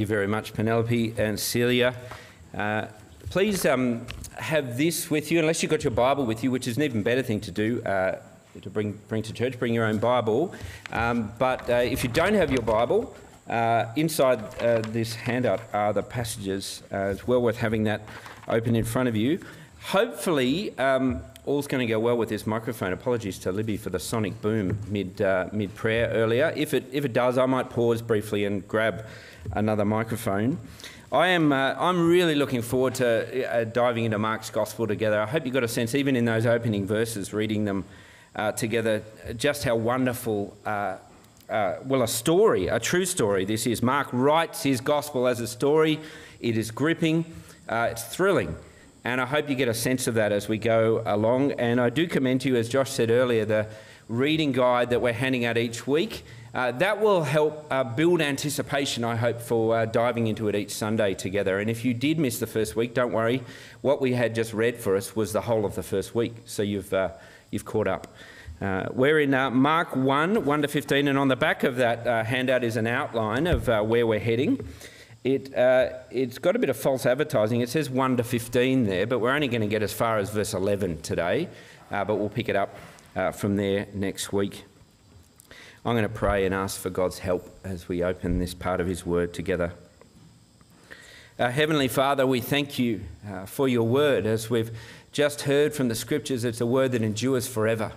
you very much, Penelope and Celia. Uh, please um, have this with you, unless you've got your Bible with you, which is an even better thing to do. Uh, to bring, bring to church, bring your own Bible. Um, but uh, if you don't have your Bible, uh, inside uh, this handout are the passages. Uh, it's well worth having that open in front of you. Hopefully, um, all's going to go well with this microphone. Apologies to Libby for the sonic boom mid uh, mid prayer earlier. If it if it does, I might pause briefly and grab another microphone. I am uh, I'm really looking forward to uh, diving into Mark's gospel together. I hope you got a sense, even in those opening verses, reading them uh, together, just how wonderful. Uh, uh, well, a story, a true story. This is Mark writes his gospel as a story. It is gripping, it's thrilling, and I hope you get a sense of that as we go along. And I do commend to you, as Josh said earlier, the reading guide that we're handing out each week. Uh, that will help uh, build anticipation, I hope, for uh, diving into it each Sunday together. And if you did miss the first week, don't worry. What we had just read for us was the whole of the first week, so you've, uh, you've caught up. Uh, we're in uh, Mark 1, 1 to 15, and on the back of that handout is an outline of where we're heading. It, it's got a bit of false advertising. It says 1 to 15 there, but we're only going to get as far as verse 11 today, but we'll pick it up from there next week. I'm going to pray and ask for God's help as we open this part of His Word together. Uh, Heavenly Father, we thank you uh, for your Word. As we've just heard from the Scriptures, it's a Word that endures forever.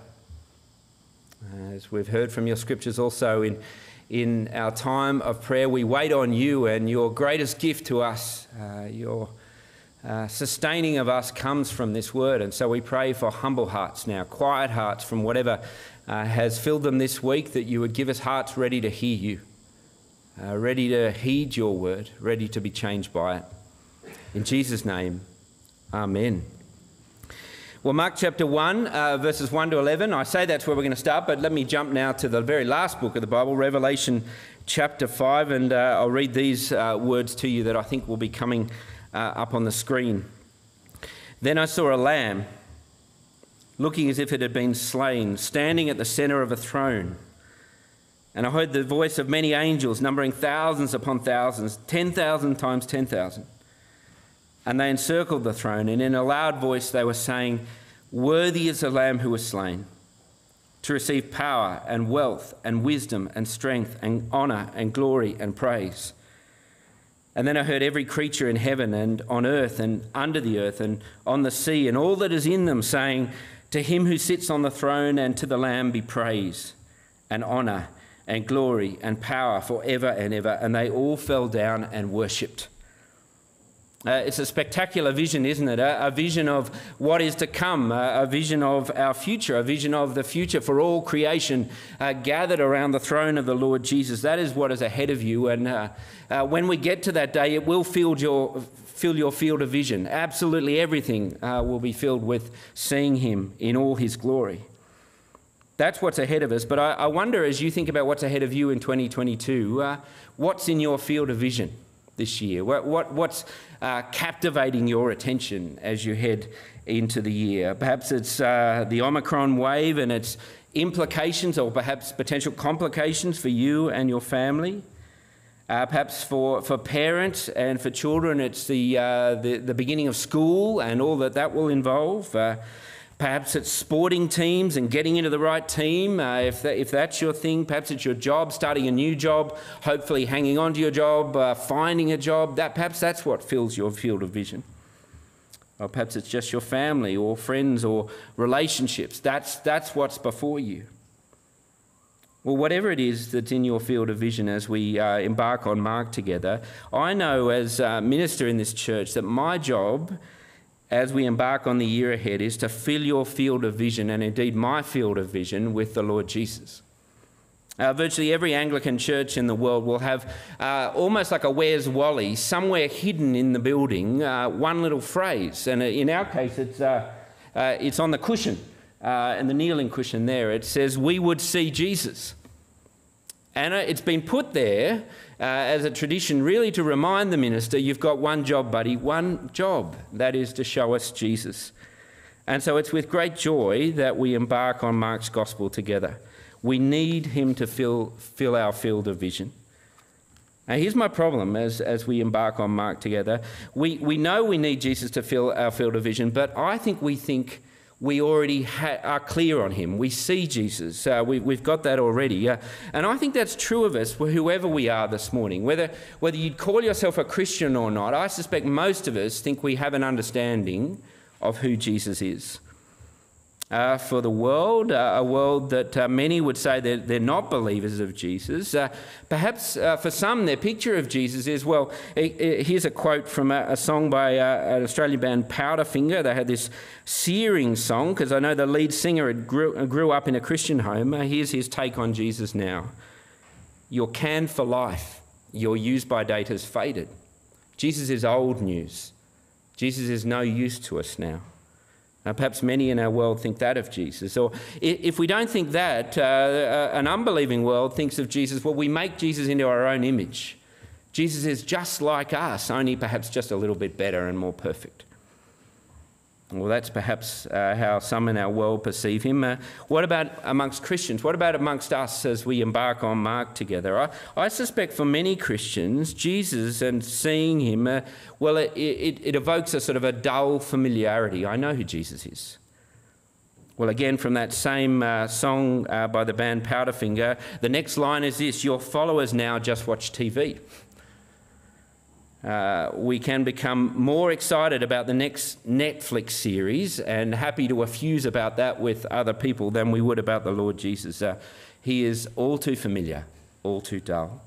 Uh, as we've heard from your Scriptures also in, in our time of prayer, we wait on you and your greatest gift to us, uh, your uh, sustaining of us comes from this Word. And so we pray for humble hearts now, quiet hearts from whatever uh, has filled them this week, that you would give us hearts ready to hear you, uh, ready to heed your word, ready to be changed by it. In Jesus' name, Amen. Well, Mark chapter 1, uh, verses 1 to 11, I say that's where we're going to start, but let me jump now to the very last book of the Bible, Revelation chapter 5, and uh, I'll read these uh, words to you that I think will be coming uh, up on the screen. Then I saw a lamb looking as if it had been slain, standing at the center of a throne. And I heard the voice of many angels, numbering thousands upon thousands, 10,000 times 10,000. And they encircled the throne, and in a loud voice they were saying, Worthy is the Lamb who was slain, to receive power and wealth and wisdom and strength and honour and glory and praise. And then I heard every creature in heaven and on earth and under the earth and on the sea and all that is in them saying, to him who sits on the throne and to the Lamb be praise and honour and glory and power forever and ever. And they all fell down and worshipped. Uh, it's a spectacular vision, isn't it? A, a vision of what is to come, a, a, vision of our future, a vision of the future for all creation uh, gathered around the throne of the Lord Jesus. That is what is ahead of you. And uh, uh when we get to that day, it will fill your, fill your field of vision. Absolutely everything uh, will be filled with seeing Him in all His glory. That's what's ahead of us. But I, I wonder, as you think about what's ahead of you in 2022, uh, what's in your field of vision this year? What, what what's uh, captivating your attention as you head into the year? Perhaps it's uh, the Omicron wave and its implications, or perhaps potential complications for you and your family. Uh, perhaps for, for parents and for children, it's the, uh, the, the, beginning of school and all that that will involve. Perhaps it's sporting teams and getting into the right team, uh, if, that, if that's your thing. Perhaps it's your job, starting a new job, hopefully hanging on to your job, uh, finding a job. That, perhaps that's what fills your field of vision. Or perhaps it's just your family or friends or relationships. That's, that's what's before you. Well, whatever it is that's in your field of vision as we uh, embark on Mark together, I know as a minister in this church that my job as we embark on the year ahead is to fill your field of vision and indeed my field of vision with the Lord Jesus. Uh, virtually every Anglican church in the world will have uh, almost like a Where's Wally, somewhere hidden in the building, uh, one little phrase. And in our case, it's, uh, uh, it's on the cushion uh, and the kneeling cushion there, it says, We would see Jesus. And it's been put there uh, as a tradition, really, to remind the minister, you've got one job, buddy, one job. That is to show us Jesus. And so it's with great joy that we embark on Mark's gospel together. We need him to fill, fill our field of vision. Now, here's my problem as, as we embark on Mark together. We, we know we need Jesus to fill our field of vision, but I think we think we already ha- are clear on him. We see Jesus. Uh, we, have got that already. Uh, and I think that's true of us, whoever we are this morning. Whether, whether you'd call yourself a Christian or not, I suspect most of us think we have an understanding of who Jesus is uh, for the world, uh, a world that uh, many would say that they're not believers of Jesus. Uh, perhaps uh, for some, their picture of Jesus is well, here's a quote from a, a song by uh, an Australian band, Powderfinger. They had this searing song because I know the lead singer grew, grew up in a Christian home. here's his take on Jesus now You're canned for life, your use by date has faded. Jesus is old news. Jesus is no use to us now. Perhaps many in our world think that of Jesus. Or if we don't think that, uh, uh, an unbelieving world thinks of Jesus, well, we make Jesus into our own image. Jesus is just like us, only perhaps just a little bit better and more perfect. Well, that's perhaps uh, how some in our world perceive him. Uh, what about amongst Christians? What about amongst us as we embark on Mark together? I, I suspect for many Christians, Jesus and seeing him, uh, well, it, it, it evokes a sort of a dull familiarity. I know who Jesus is. Well, again, from that same uh, song uh, by the band Powderfinger, the next line is this Your followers now just watch TV uh, we can become more excited about the next Netflix series and happy to effuse about that with other people than we would about the Lord Jesus. Uh, he is all too familiar, all too dull.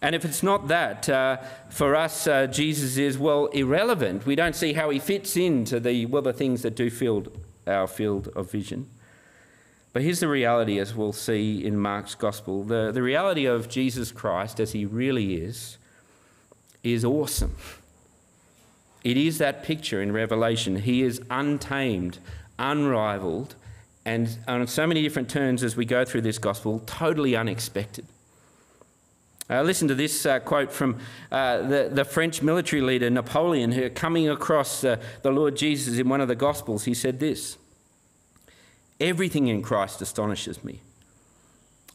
And if it's not that, uh, for us, uh, Jesus is, well, irrelevant. We don't see how he fits into the, well, the things that do fill our field of vision. But here's the reality, as we'll see in Mark's Gospel the, the reality of Jesus Christ as he really is is awesome. It is that picture in Revelation. He is untamed, unrivaled, and on so many different turns as we go through this gospel, totally unexpected. Uh, listen to this uh, quote from uh, the, the, French military leader Napoleon, who, coming across uh, the Lord Jesus in one of the Gospels, he said this Everything in Christ astonishes me.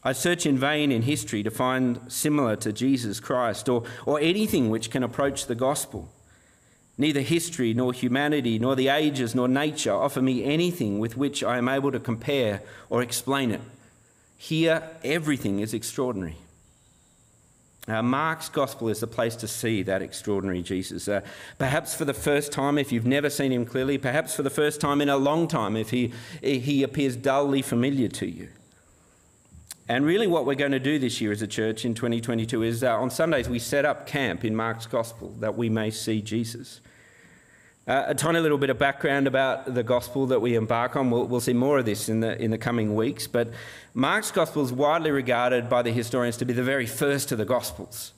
I search in vain in history to find similar to Jesus Christ or, or anything which can approach the gospel. Neither history, nor humanity, nor the ages, nor nature offer me anything with which I am able to compare or explain it. Here, everything is extraordinary. Uh, Mark's gospel is the place to see that extraordinary Jesus. Uh, perhaps for the first time, if you've never seen him clearly, perhaps for the first time in a long time, if he, he appears dully familiar to you. And really, what we're going to do this year as a church in 2022 is uh, on Sundays we set up camp in Mark's Gospel that we may see Jesus. Uh, a tiny little bit of background about the gospel that we embark on. We'll, we'll, see more of this in the, in the coming weeks. But Mark's gospel is widely regarded by the historians to be the very first of the gospels.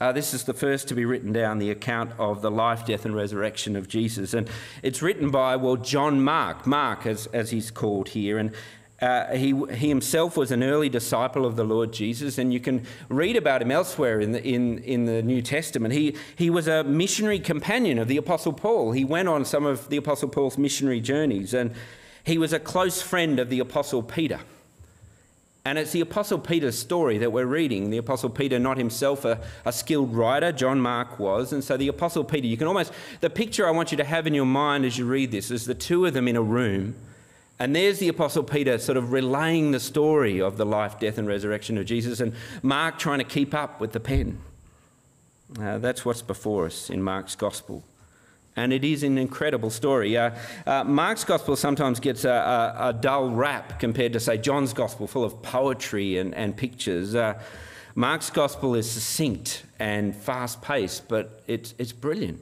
Uh, this is the first to be written down, the account of the life, death, and resurrection of Jesus. And it's written by, well, John Mark, Mark as, as he's called here. And uh, he, he himself was an early disciple of the Lord Jesus, and you can read about him elsewhere in the, in, in the New Testament. He, he was a missionary companion of the Apostle Paul. He went on some of the Apostle Paul's missionary journeys, and he was a close friend of the Apostle Peter. And it's the Apostle Peter's story that we're reading. The Apostle Peter, not himself a, a, skilled writer, John Mark was. And so the Apostle Peter, you can almost, the picture I want you to have in your mind as you read this is the two of them in a room and there's the Apostle Peter sort of relaying the story of the life, death, and resurrection of Jesus, and Mark trying to keep up with the pen. Uh, that's what's before us in Mark's Gospel. And it is an incredible story. Uh, uh, Mark's Gospel sometimes gets a, a, a, dull rap compared to, say, John's Gospel, full of poetry and, and pictures. Uh, Mark's Gospel is succinct and fast paced, but it's, it's brilliant.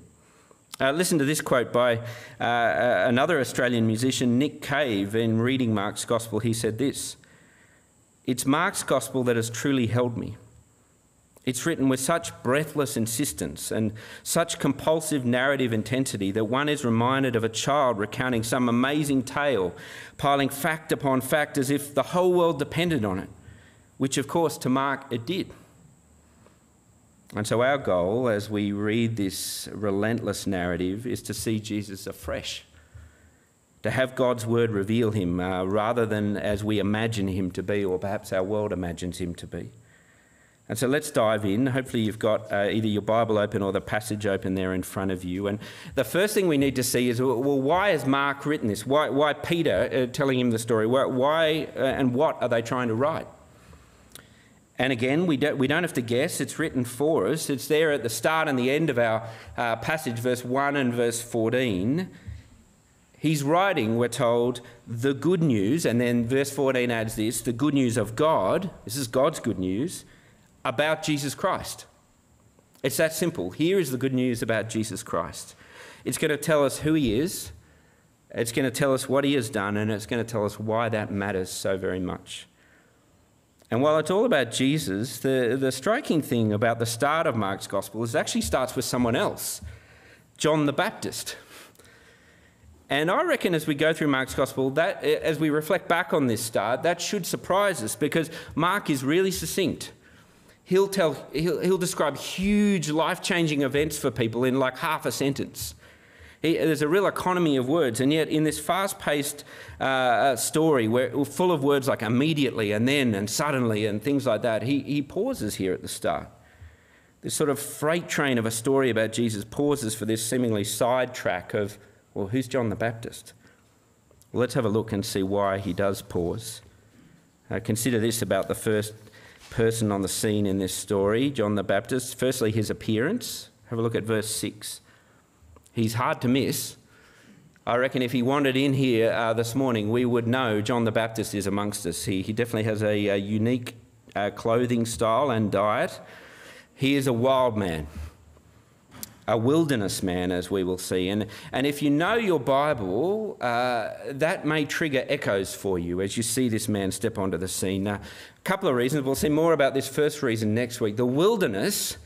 Uh, listen to this quote by uh, another Australian musician, Nick Cave, in reading Mark's Gospel. He said this It's Mark's Gospel that has truly held me. It's written with such breathless insistence and such compulsive narrative intensity that one is reminded of a child recounting some amazing tale, piling fact upon fact as if the whole world depended on it, which, of course, to Mark it did. And so, our goal as we read this relentless narrative is to see Jesus afresh, to have God's word reveal him uh, rather than as we imagine him to be, or perhaps our world imagines him to be. And so let's dive in. Hopefully, you've got uh, either your Bible open or the passage open there in front of you. And the first thing we need to see is well, why has Mark written this? Why, why Peter uh, telling him the story? Why, why uh, and what are they trying to write? And again, we don't, we don't have to guess, it's written for us. It's there at the start and the end of our uh, passage, verse 1 and verse 14. He's writing, we're told, the good news, and then verse 14 adds this the good news of God. This is God's good news about Jesus Christ. It's that simple. Here is the good news about Jesus Christ. It's going to tell us who he is, it's going to tell us what he has done, and it's going to tell us why that matters so very much. And while it's all about Jesus, the, the striking thing about the start of Mark's gospel is it actually starts with someone else John the Baptist. And I reckon as we go through Mark's gospel, that as we reflect back on this start, that should surprise us because Mark is really succinct. He'll, tell, he'll, he'll describe huge life changing events for people in like half a sentence. He, there's a real economy of words, and yet in this fast paced uh, uh, story, where full of words like immediately and then and suddenly and things like that, he, he pauses here at the start. This sort of freight train of a story about Jesus pauses for this seemingly sidetrack of, well, who's John the Baptist? Well, let's have a look and see why he does pause. Uh, consider this about the first person on the scene in this story, John the Baptist. Firstly, his appearance. Have a look at verse 6. He's hard to miss. I reckon if he wandered in here uh, this morning, we would know John the Baptist is amongst us. He, he definitely has a, a unique uh, clothing style and diet. He is a wild man, a wilderness man, as we will see. And, and if you know your Bible, uh, that may trigger echoes for you as you see this man step onto the scene. Now, a couple of reasons. We'll see more about this first reason next week. The wilderness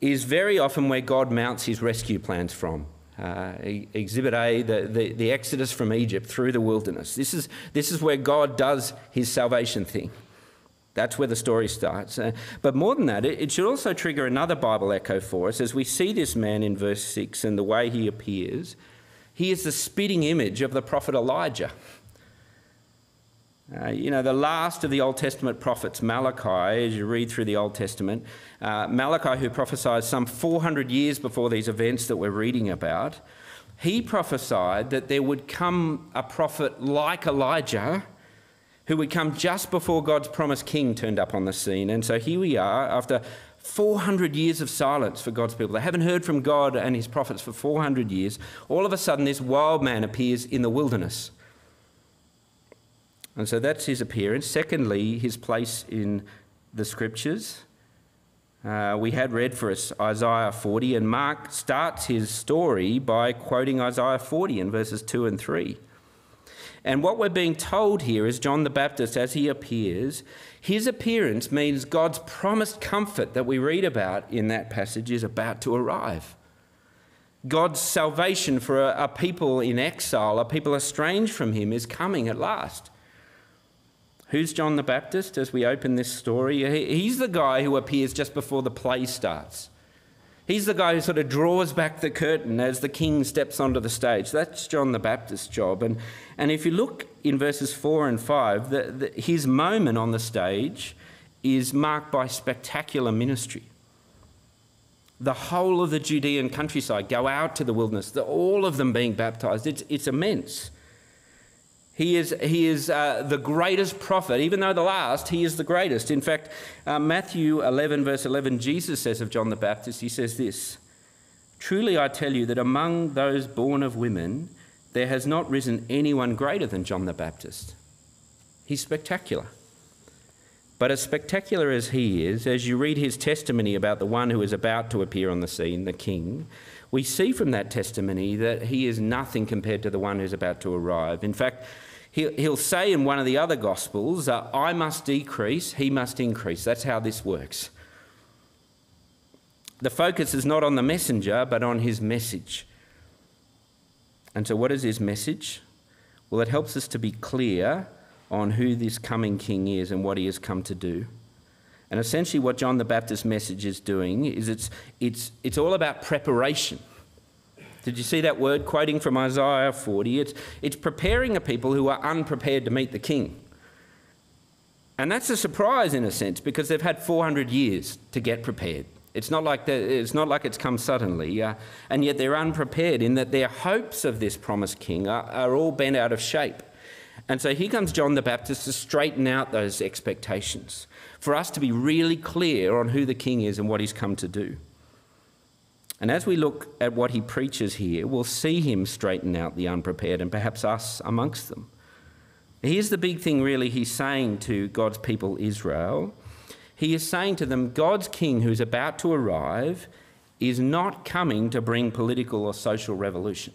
is very often where God mounts his rescue plans from. Uh, exhibit A, the, the, the, exodus from Egypt through the wilderness. This is, this is where God does his salvation thing. That's where the story starts. Uh, but more than that, it, it, should also trigger another Bible echo for us as we see this man in verse 6 and the way he appears. He is the spitting image of the prophet Elijah. Uh, you know, the last of the Old Testament prophets, Malachi, as you read through the Old Testament, uh, Malachi, who prophesied some 400 years before these events that we're reading about, he prophesied that there would come a prophet like Elijah who would come just before God's promised king turned up on the scene. And so here we are after 400 years of silence for God's people. They haven't heard from God and his prophets for 400 years. All of a sudden, this wild man appears in the wilderness. And so that's his appearance. Secondly, his place in the scriptures. Uh, we had read for us Isaiah 40, and Mark starts his story by quoting Isaiah 40 in verses 2 and 3. And what we're being told here is John the Baptist, as he appears, his appearance means God's promised comfort that we read about in that passage is about to arrive. God's salvation for a, a people in exile, a people estranged from him, is coming at last. Who's John the Baptist as we open this story? He's the guy who appears just before the play starts. He's the guy who sort of draws back the curtain as the king steps onto the stage. That's John the Baptist's job. And, and if you look in verses 4 and 5, the, the, his moment on the stage is marked by spectacular ministry. The whole of the Judean countryside go out to the wilderness, the, all of them being baptized. It's, it's immense. He is, he is uh, the greatest prophet, even though the last, he is the greatest. In fact, uh, Matthew 11, verse 11, Jesus says of John the Baptist, he says this Truly I tell you that among those born of women, there has not risen anyone greater than John the Baptist. He's spectacular. But as spectacular as he is, as you read his testimony about the one who is about to appear on the scene, the king, we see from that testimony that he is nothing compared to the one who's about to arrive. In fact, He'll say in one of the other Gospels, uh, I must decrease, he must increase. That's how this works. The focus is not on the messenger, but on his message. And so, what is his message? Well, it helps us to be clear on who this coming king is and what he has come to do. And essentially, what John the Baptist's message is doing is it's, it's, it's all about preparation. Did you see that word quoting from Isaiah 40? It's, it's preparing a people who are unprepared to meet the king. And that's a surprise in a sense because they've had 400 years to get prepared. It's not like, it's, not like it's come suddenly, uh, and yet they're unprepared in that their hopes of this promised king are, are all bent out of shape. And so here comes John the Baptist to straighten out those expectations, for us to be really clear on who the king is and what he's come to do. And as we look at what he preaches here, we'll see him straighten out the unprepared and perhaps us amongst them. Here's the big thing, really, he's saying to God's people, Israel. He is saying to them, God's king who's about to arrive is not coming to bring political or social revolution.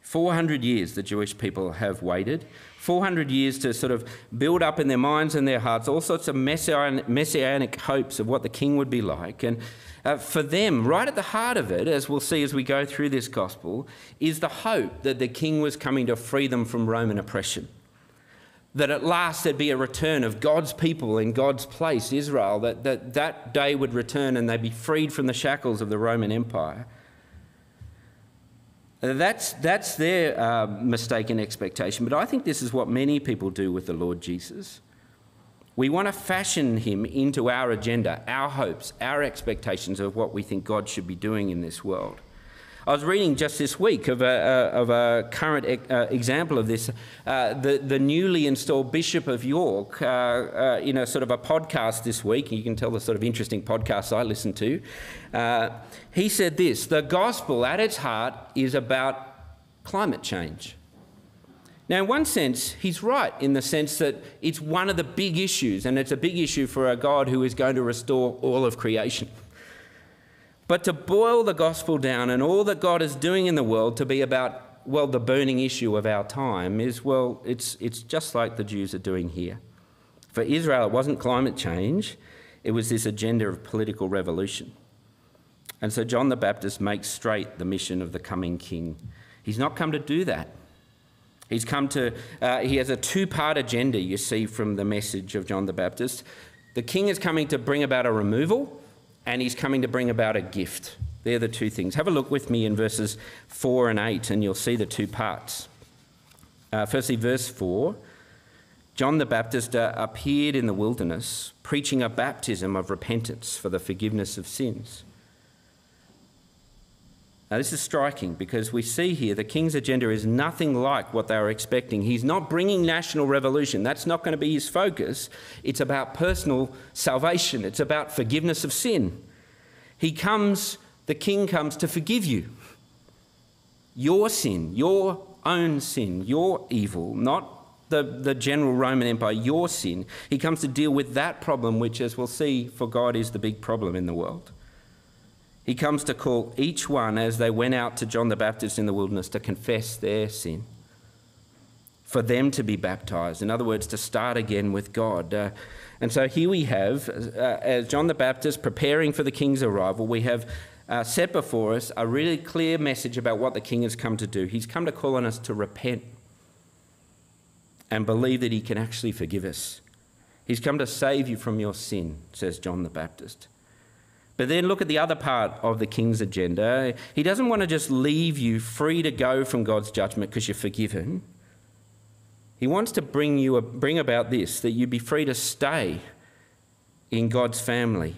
400 years the Jewish people have waited. 400 years to sort of build up in their minds and their hearts all sorts of messianic hopes of what the king would be like. And uh, for them, right at the heart of it, as we'll see as we go through this gospel, is the hope that the king was coming to free them from Roman oppression. That at last there'd be a return of God's people in God's place, Israel, that that, that day would return and they'd be freed from the shackles of the Roman Empire. That's, that's their uh, mistaken expectation, but I think this is what many people do with the Lord Jesus. We want to fashion him into our agenda, our hopes, our expectations of what we think God should be doing in this world. I was reading just this week of a, of a current uh, example of this. Uh, the, the newly installed Bishop of York, uh, uh, in a sort of a podcast this week, you can tell the sort of interesting podcasts I listen to, uh, he said this The gospel at its heart is about climate change. Now, in one sense, he's right in the sense that it's one of the big issues, and it's a big issue for a God who is going to restore all of creation. But to boil the gospel down and all that God is doing in the world to be about, well, the burning issue of our time is, well, it's, it's just like the Jews are doing here. For Israel, it wasn't climate change, it was this agenda of political revolution. And so John the Baptist makes straight the mission of the coming king. He's not come to do that. He's come to, uh, he has a two part agenda, you see, from the message of John the Baptist. The king is coming to bring about a removal, and he's coming to bring about a gift. They're the two things. Have a look with me in verses 4 and 8, and you'll see the two parts. Uh, firstly, verse 4 John the Baptist uh, appeared in the wilderness, preaching a baptism of repentance for the forgiveness of sins. Now, this is striking because we see here the king's agenda is nothing like what they were expecting. He's not bringing national revolution, that's not going to be his focus. It's about personal salvation, it's about forgiveness of sin. He comes, the king comes to forgive you. Your sin, your own sin, your evil, not the, the general Roman Empire, your sin. He comes to deal with that problem, which, as we'll see, for God is the big problem in the world. He comes to call each one as they went out to John the Baptist in the wilderness to confess their sin, for them to be baptized. In other words, to start again with God. Uh, and so here we have, uh, as John the Baptist preparing for the king's arrival, we have uh, set before us a really clear message about what the king has come to do. He's come to call on us to repent and believe that he can actually forgive us. He's come to save you from your sin, says John the Baptist. But then look at the other part of the king's agenda. He doesn't want to just leave you free to go from God's judgment because you're forgiven. He wants to bring you bring about this that you be free to stay in God's family.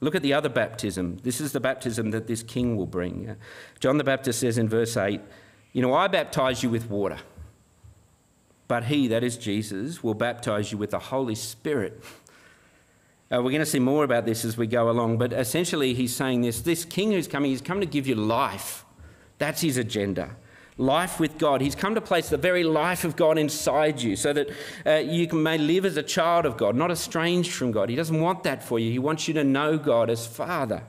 Look at the other baptism. This is the baptism that this king will bring. John the Baptist says in verse 8, You know, I baptize you with water, but he, that is Jesus, will baptize you with the Holy Spirit. Uh, we're going to see more about this as we go along, but essentially he's saying this this king who's coming, he's come to give you life. That's his agenda. Life with God. He's come to place the very life of God inside you so that uh, you can, may live as a child of God, not estranged from God. He doesn't want that for you. He wants you to know God as Father.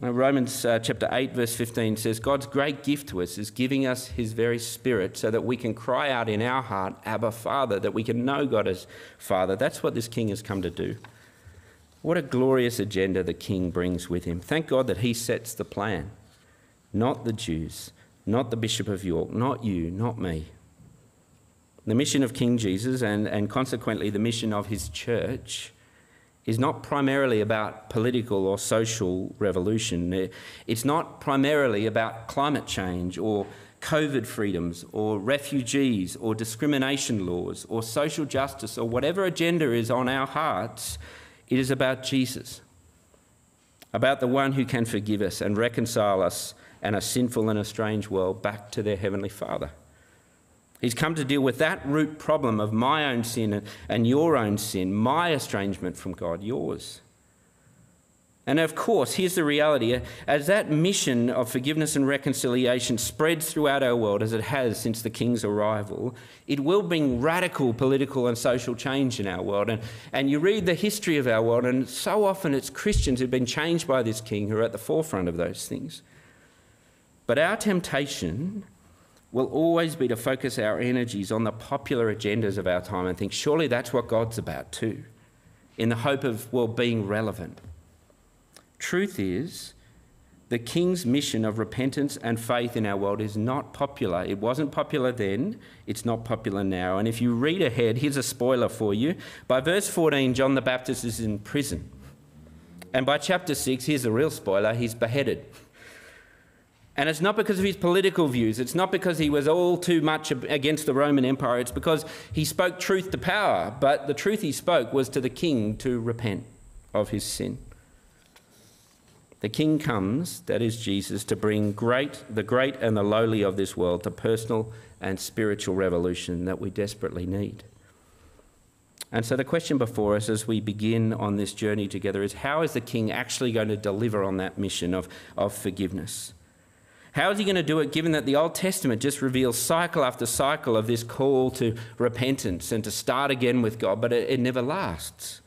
Romans uh, chapter 8, verse 15 says, God's great gift to us is giving us his very spirit so that we can cry out in our heart, Abba, Father, that we can know God as Father. That's what this king has come to do. What a glorious agenda the king brings with him. Thank God that he sets the plan, not the Jews, not the Bishop of York, not you, not me. The mission of King Jesus and, and consequently the mission of his church is not primarily about political or social revolution. It's not primarily about climate change or COVID freedoms or refugees or discrimination laws or social justice or whatever agenda is on our hearts, it is about Jesus, about the one who can forgive us and reconcile us and a sinful and a strange world back to their Heavenly Father. He's come to deal with that root problem of my own sin and your own sin, my estrangement from God, yours. And of course, here's the reality as that mission of forgiveness and reconciliation spreads throughout our world, as it has since the King's arrival, it will bring radical political and social change in our world. And, and you read the history of our world, and so often it's Christians who've been changed by this King who are at the forefront of those things. But our temptation will always be to focus our energies on the popular agendas of our time and think, surely that's what God's about too, in the hope of, well, being relevant. Truth is, the King's mission of repentance and faith in our world is not popular. It wasn't popular then, it's not popular now. And if you read ahead, here's a spoiler for you. By verse 14, John the Baptist is in prison. And by chapter 6, here's a real spoiler he's beheaded. And it's not because of his political views. It's not because he was all too much against the Roman Empire. It's because he spoke truth to power. But the truth he spoke was to the king to repent of his sin. The king comes, that is Jesus, to bring great, the great and the lowly of this world to personal and spiritual revolution that we desperately need. And so the question before us as we begin on this journey together is how is the king actually going to deliver on that mission of, of forgiveness? How is he going to do it given that the Old Testament just reveals cycle after cycle of this call to repentance and to start again with God, but it, it never lasts?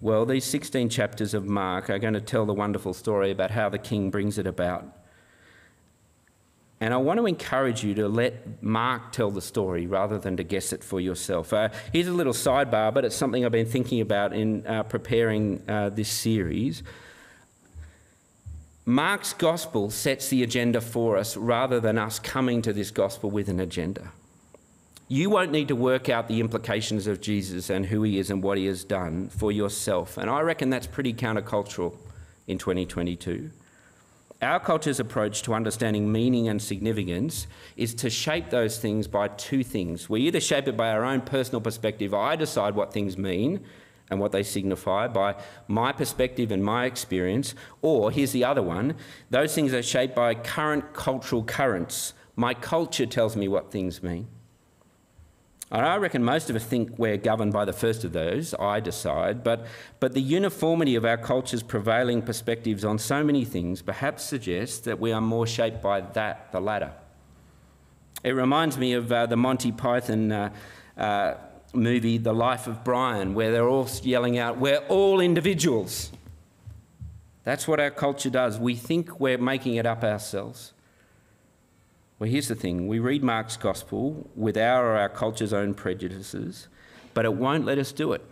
Well, these 16 chapters of Mark are going to tell the wonderful story about how the king brings it about. And I want to encourage you to let Mark tell the story rather than to guess it for yourself. Uh, here's a little sidebar, but it's something I've been thinking about in uh, preparing uh, this series. Mark's gospel sets the agenda for us rather than us coming to this gospel with an agenda. You won't need to work out the implications of Jesus and who he is and what he has done for yourself. And I reckon that's pretty countercultural in 2022. Our culture's approach to understanding meaning and significance is to shape those things by two things. We either shape it by our own personal perspective, I decide what things mean, and what they signify by my perspective and my experience, or here's the other one those things are shaped by current cultural currents. My culture tells me what things mean. I reckon most of us think we're governed by the first of those, I decide, but, but the uniformity of our culture's prevailing perspectives on so many things perhaps suggests that we are more shaped by that, the latter. It reminds me of uh, the Monty Python uh, uh, movie, The Life of Brian, where they're all yelling out, We're all individuals. That's what our culture does. We think we're making it up ourselves. Well, here's the thing we read Mark's gospel with our or our culture's own prejudices, but it won't let us do it.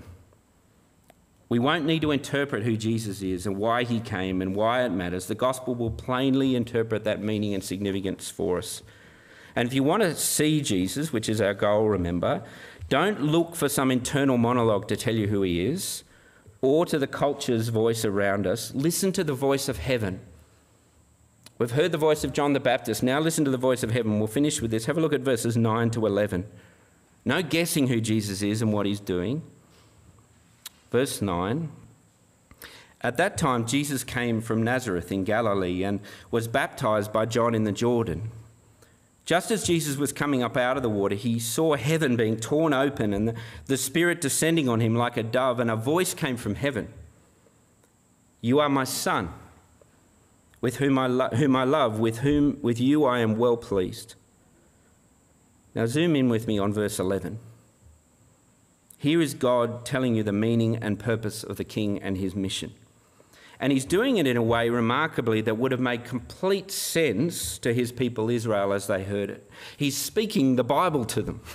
We won't need to interpret who Jesus is and why he came and why it matters. The gospel will plainly interpret that meaning and significance for us. And if you want to see Jesus, which is our goal, remember, don't look for some internal monologue to tell you who he is or to the culture's voice around us. Listen to the voice of heaven. We've heard the voice of John the Baptist. Now listen to the voice of heaven. We'll finish with this. Have a look at verses 9 to 11. No guessing who Jesus is and what he's doing. Verse 9 At that time, Jesus came from Nazareth in Galilee and was baptized by John in the Jordan. Just as Jesus was coming up out of the water, he saw heaven being torn open and the, the Spirit descending on him like a dove, and a voice came from heaven You are my Son, with whom I, lo- whom I love, with whom with you I am well pleased. Now, zoom in with me on verse 11. Here is God telling you the meaning and purpose of the King and his mission. And he's doing it in a way remarkably that would have made complete sense to his people Israel as they heard it. He's speaking the Bible to them.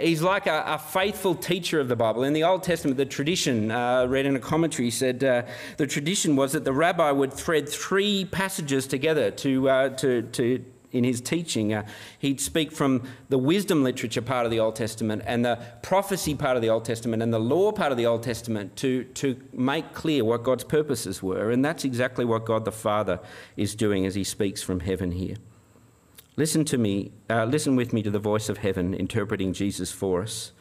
He's like a, a, faithful teacher of the Bible. In the Old Testament, the tradition, uh, read in a commentary, said uh, the tradition was that the rabbi would thread three passages together to, uh, to, to in his teaching. Uh, he'd speak from the wisdom literature part of the Old Testament and the prophecy part of the Old Testament and the law part of the Old Testament to, to make clear what God's purposes were. And that's exactly what God the Father is doing as he speaks from heaven here. Listen to me, uh, listen with me to the voice of heaven interpreting Jesus for us.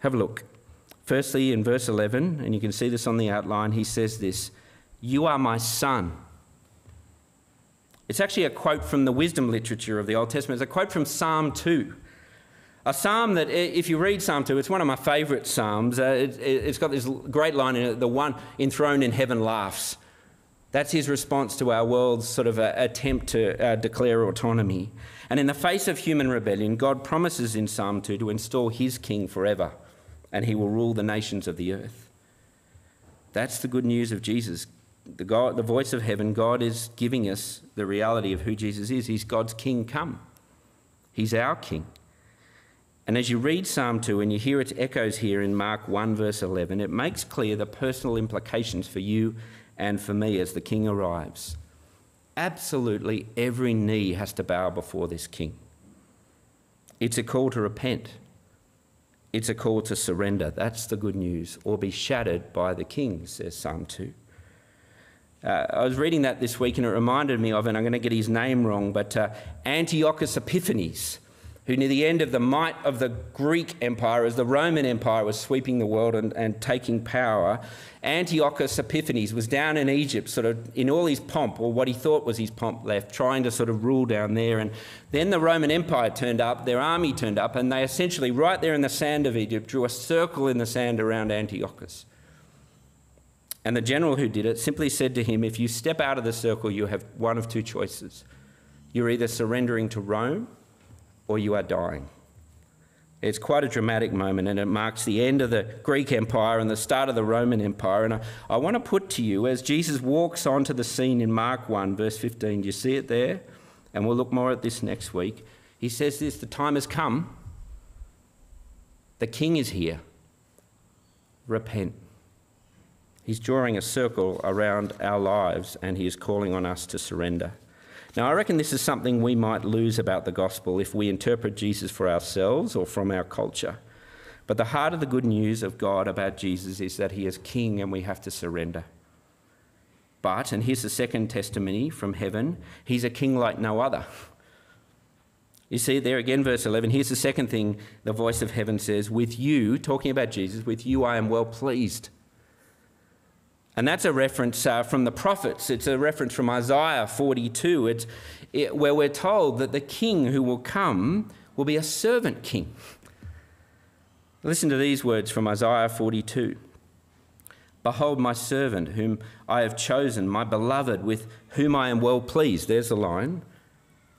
Have a look. Firstly, in verse 11, and you can see this on the outline, he says this You are my son. It's actually a quote from the wisdom literature of the Old Testament. It's a quote from Psalm 2. A psalm that, if you read Psalm 2, it's one of my favourite psalms. Uh, it, has got this great line in it the one enthroned in heaven laughs. That's his response to our world's sort of uh, attempt to uh, declare autonomy. And in the face of human rebellion, God promises in Psalm 2 to install his king forever, and he will rule the nations of the earth. That's the good news of Jesus. The, God, the voice of heaven, God is giving us the reality of who Jesus is. He's God's king come, He's our king. And as you read Psalm 2 and you hear its echoes here in Mark 1, verse 11, it makes clear the personal implications for you and for me as the king arrives. Absolutely every knee has to bow before this king. It's a call to repent. It's a call to surrender. That's the good news. Or be shattered by the king, says Psalm 2. Uh, I was reading that this week and it reminded me of, and I'm going to get his name wrong, but uh, Antiochus Epiphanes who near the end of the might of the Greek Empire, as the Roman Empire was sweeping the world and, and taking power, Antiochus Epiphanes was down in Egypt, sort of in all his pomp, or what he thought was his pomp left, trying to sort of rule down there. And then the Roman Empire turned up, their army turned up, and they essentially, right there in the sand of Egypt, drew a circle in the sand around Antiochus. And the general who did it simply said to him, If you step out of the circle, you have one of two choices. You're either surrendering to Rome or you are dying. It's quite a dramatic moment, and it marks the end of the Greek Empire and the start of the Roman Empire. And I, I want to put to you, as Jesus walks onto the scene in Mark 1, verse 15, do you see it there? And we'll look more at this next week. He says this The time has come, the king is here. Repent. He's drawing a circle around our lives, and he is calling on us to surrender. Now, I reckon this is something we might lose about the gospel if we interpret Jesus for ourselves or from our culture. But the heart of the good news of God about Jesus is that he is king and we have to surrender. But, and here's the second testimony from heaven, he's a king like no other. You see there again, verse 11. Here's the second thing the voice of heaven says With you, talking about Jesus, with you I am well pleased. And that's a reference uh, from the prophets. It's a reference from Isaiah 42, it's, it, where we're told that the king who will come will be a servant king. Listen to these words from Isaiah 42 Behold, my servant, whom I have chosen, my beloved, with whom I am well pleased. There's the line.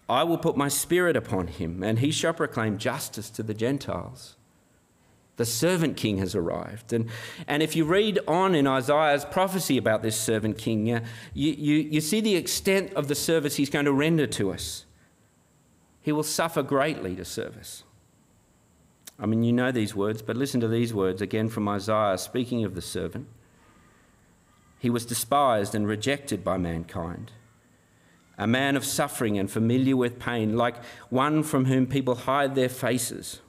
I will put my spirit upon him, and he shall proclaim justice to the Gentiles. The servant king has arrived. And, and if you read on in Isaiah's prophecy about this servant king, you, you, you see the extent of the service he's going to render to us. He will suffer greatly to serve us. I mean, you know these words, but listen to these words again from Isaiah, speaking of the servant. He was despised and rejected by mankind, a man of suffering and familiar with pain, like one from whom people hide their faces.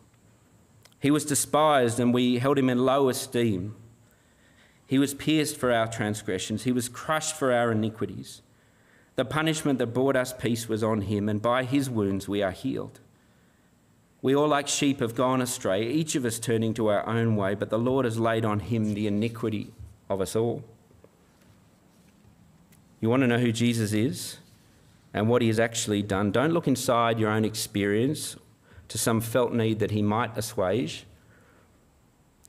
He was despised, and we held him in low esteem. He was pierced for our transgressions, he was crushed for our iniquities. The punishment that brought us peace was on him, and by his wounds we are healed. We all, like sheep, have gone astray, each of us turning to our own way, but the Lord has laid on him the iniquity of us all. You want to know who Jesus is and what he has actually done? Don't look inside your own experience to some felt need that he might assuage.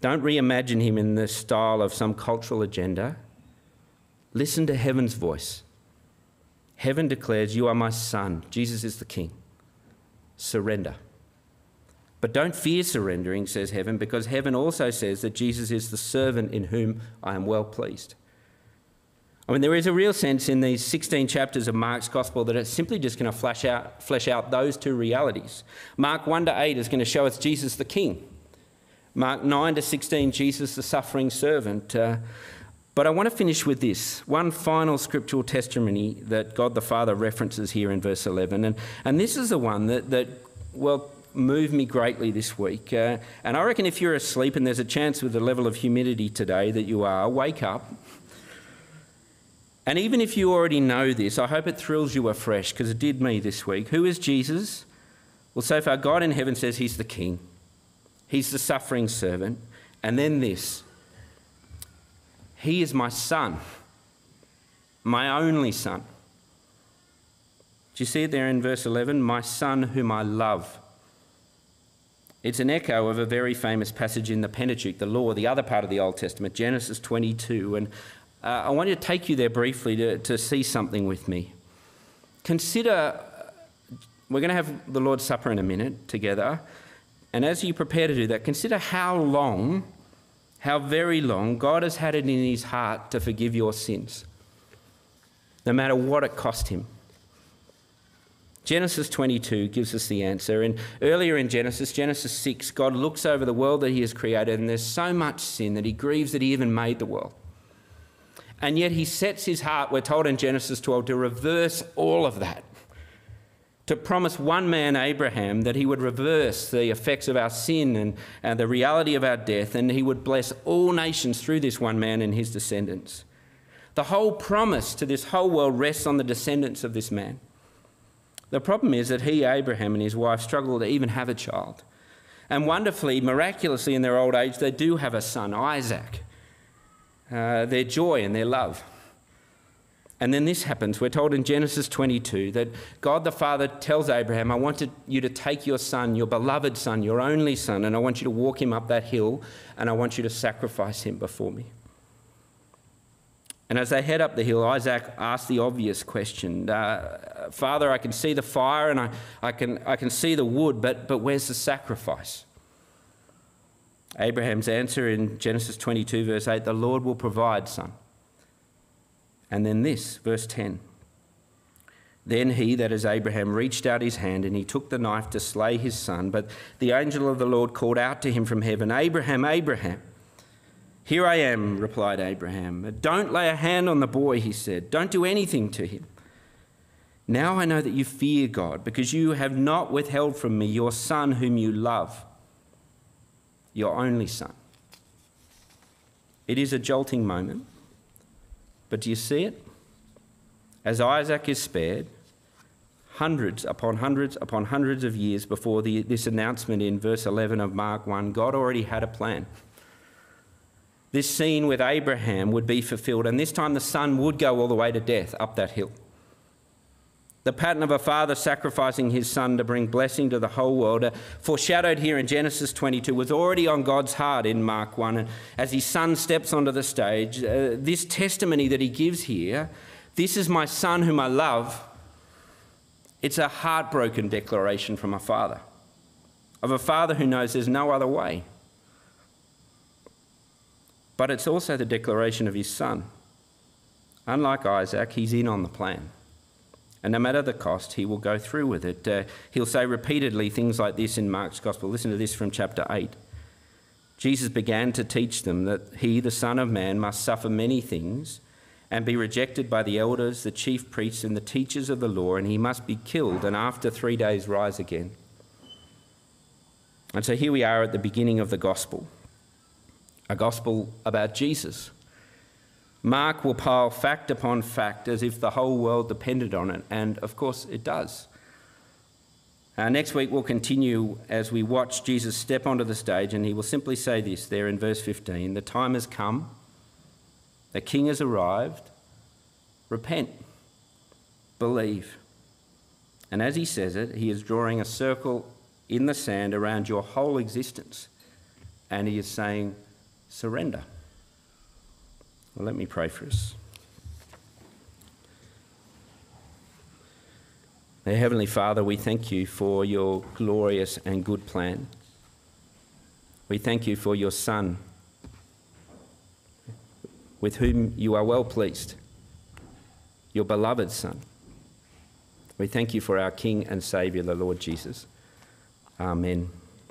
Don't reimagine him in the style of some cultural agenda. Listen to heaven's voice. Heaven declares, You are my son. Jesus is the king. Surrender. But don't fear surrendering, says heaven, because heaven also says that Jesus is the servant in whom I am well pleased. I mean, there is a real sense in these 16 chapters of Mark's Gospel that it's simply just going to flesh out, flesh out those two realities. Mark 1 to 8 is going to show us Jesus the King. Mark 9 to 16, Jesus the suffering servant. Uh, but I want to finish with this one final scriptural testimony that God the Father references here in verse 11. And, and this is the one that, that well, moved me greatly this week. Uh, and I reckon if you're asleep and there's a chance with the level of humidity today that you are, wake up And even if you already know this, I hope it thrills you afresh because it did me this week. Who is Jesus? Well, so far, God in heaven says he's the king, he's the suffering servant. And then this He is my son, my only son. Do you see it there in verse 11? My son, whom I love. It's an echo of a very famous passage in the Pentateuch, the law, the other part of the Old Testament, Genesis 22. And uh, I want to take you there briefly to, to see something with me. Consider, we're going to have the Lord's Supper in a minute together. And as you prepare to do that, consider how long, how very long, God has had it in his heart to forgive your sins, no matter what it cost him. Genesis 22 gives us the answer. And earlier in Genesis, Genesis 6, God looks over the world that He has created, and there's so much sin that He grieves that He even made the world. And yet He sets His heart, we're told in Genesis 12, to reverse all of that. To promise one man, Abraham, that he would reverse the effects of our sin and, and the reality of our death, and he would bless all nations through this one man and his descendants. The whole promise to this whole world rests on the descendants of this man. The problem is that he, Abraham, and his wife struggle to even have a child. And wonderfully, miraculously, in their old age, they do have a son, Isaac, uh, their joy and their love. And then this happens. We're told in Genesis 22 that God the Father tells Abraham, I want you to take your son, your beloved son, your only son, and I want you to walk him up that hill, and I want you to sacrifice him before me. And as they head up the hill, Isaac asks the obvious question uh, Father, I can see the fire and I, I, can, I can see the wood, but, but where's the sacrifice? Abraham's answer in Genesis 22, verse 8 the Lord will provide, son. And then this, verse 10. Then he, that is Abraham, reached out his hand and he took the knife to slay his son. But the angel of the Lord called out to him from heaven, Abraham, Abraham. Here I am, replied Abraham. Don't lay a hand on the boy, he said. Don't do anything to him. Now I know that you fear God, because you have not withheld from me your son whom you love, your only son. It is a jolting moment, but do you see it? As Isaac is spared, hundreds upon hundreds upon hundreds of years before the, this announcement in verse 11 of Mark 1, God already had a plan this scene with Abraham would be fulfilled, and this time the son would go all the way to death up that hill. The pattern of a father sacrificing his son to bring blessing to the whole world, uh, foreshadowed here in Genesis 22, was already on God's heart in Mark 1. And as his son steps onto the stage, uh, this testimony that he gives here, this is my son whom I love, it's a heartbroken declaration from a father, of a father who knows there's no other way but it's also the declaration of his son. Unlike Isaac, he's in on the plan. And no matter the cost, he will go through with it. Uh, he'll say repeatedly things like this in Mark's Gospel. Listen to this from chapter 8. Jesus began to teach them that he, the Son of Man, must suffer many things and be rejected by the elders, the chief priests, and the teachers of the law, and he must be killed and after three days rise again. And so here we are at the beginning of the Gospel a gospel about Jesus. Mark will pile fact upon fact as if the whole world depended on it, and of course it does. Uh, next week we'll continue as we watch Jesus step onto the stage, and he will simply say this there in verse 15 The time has come, the king has arrived, repent, believe. And as he says it, he is drawing a circle in the sand around your whole existence, and he is saying, surrender. Well, let me pray for us. Our Heavenly Father, we thank you for your glorious and good plan. We thank you for your Son, with whom you are well pleased, your beloved Son. We thank you for our King and Saviour, the Lord Jesus. Amen.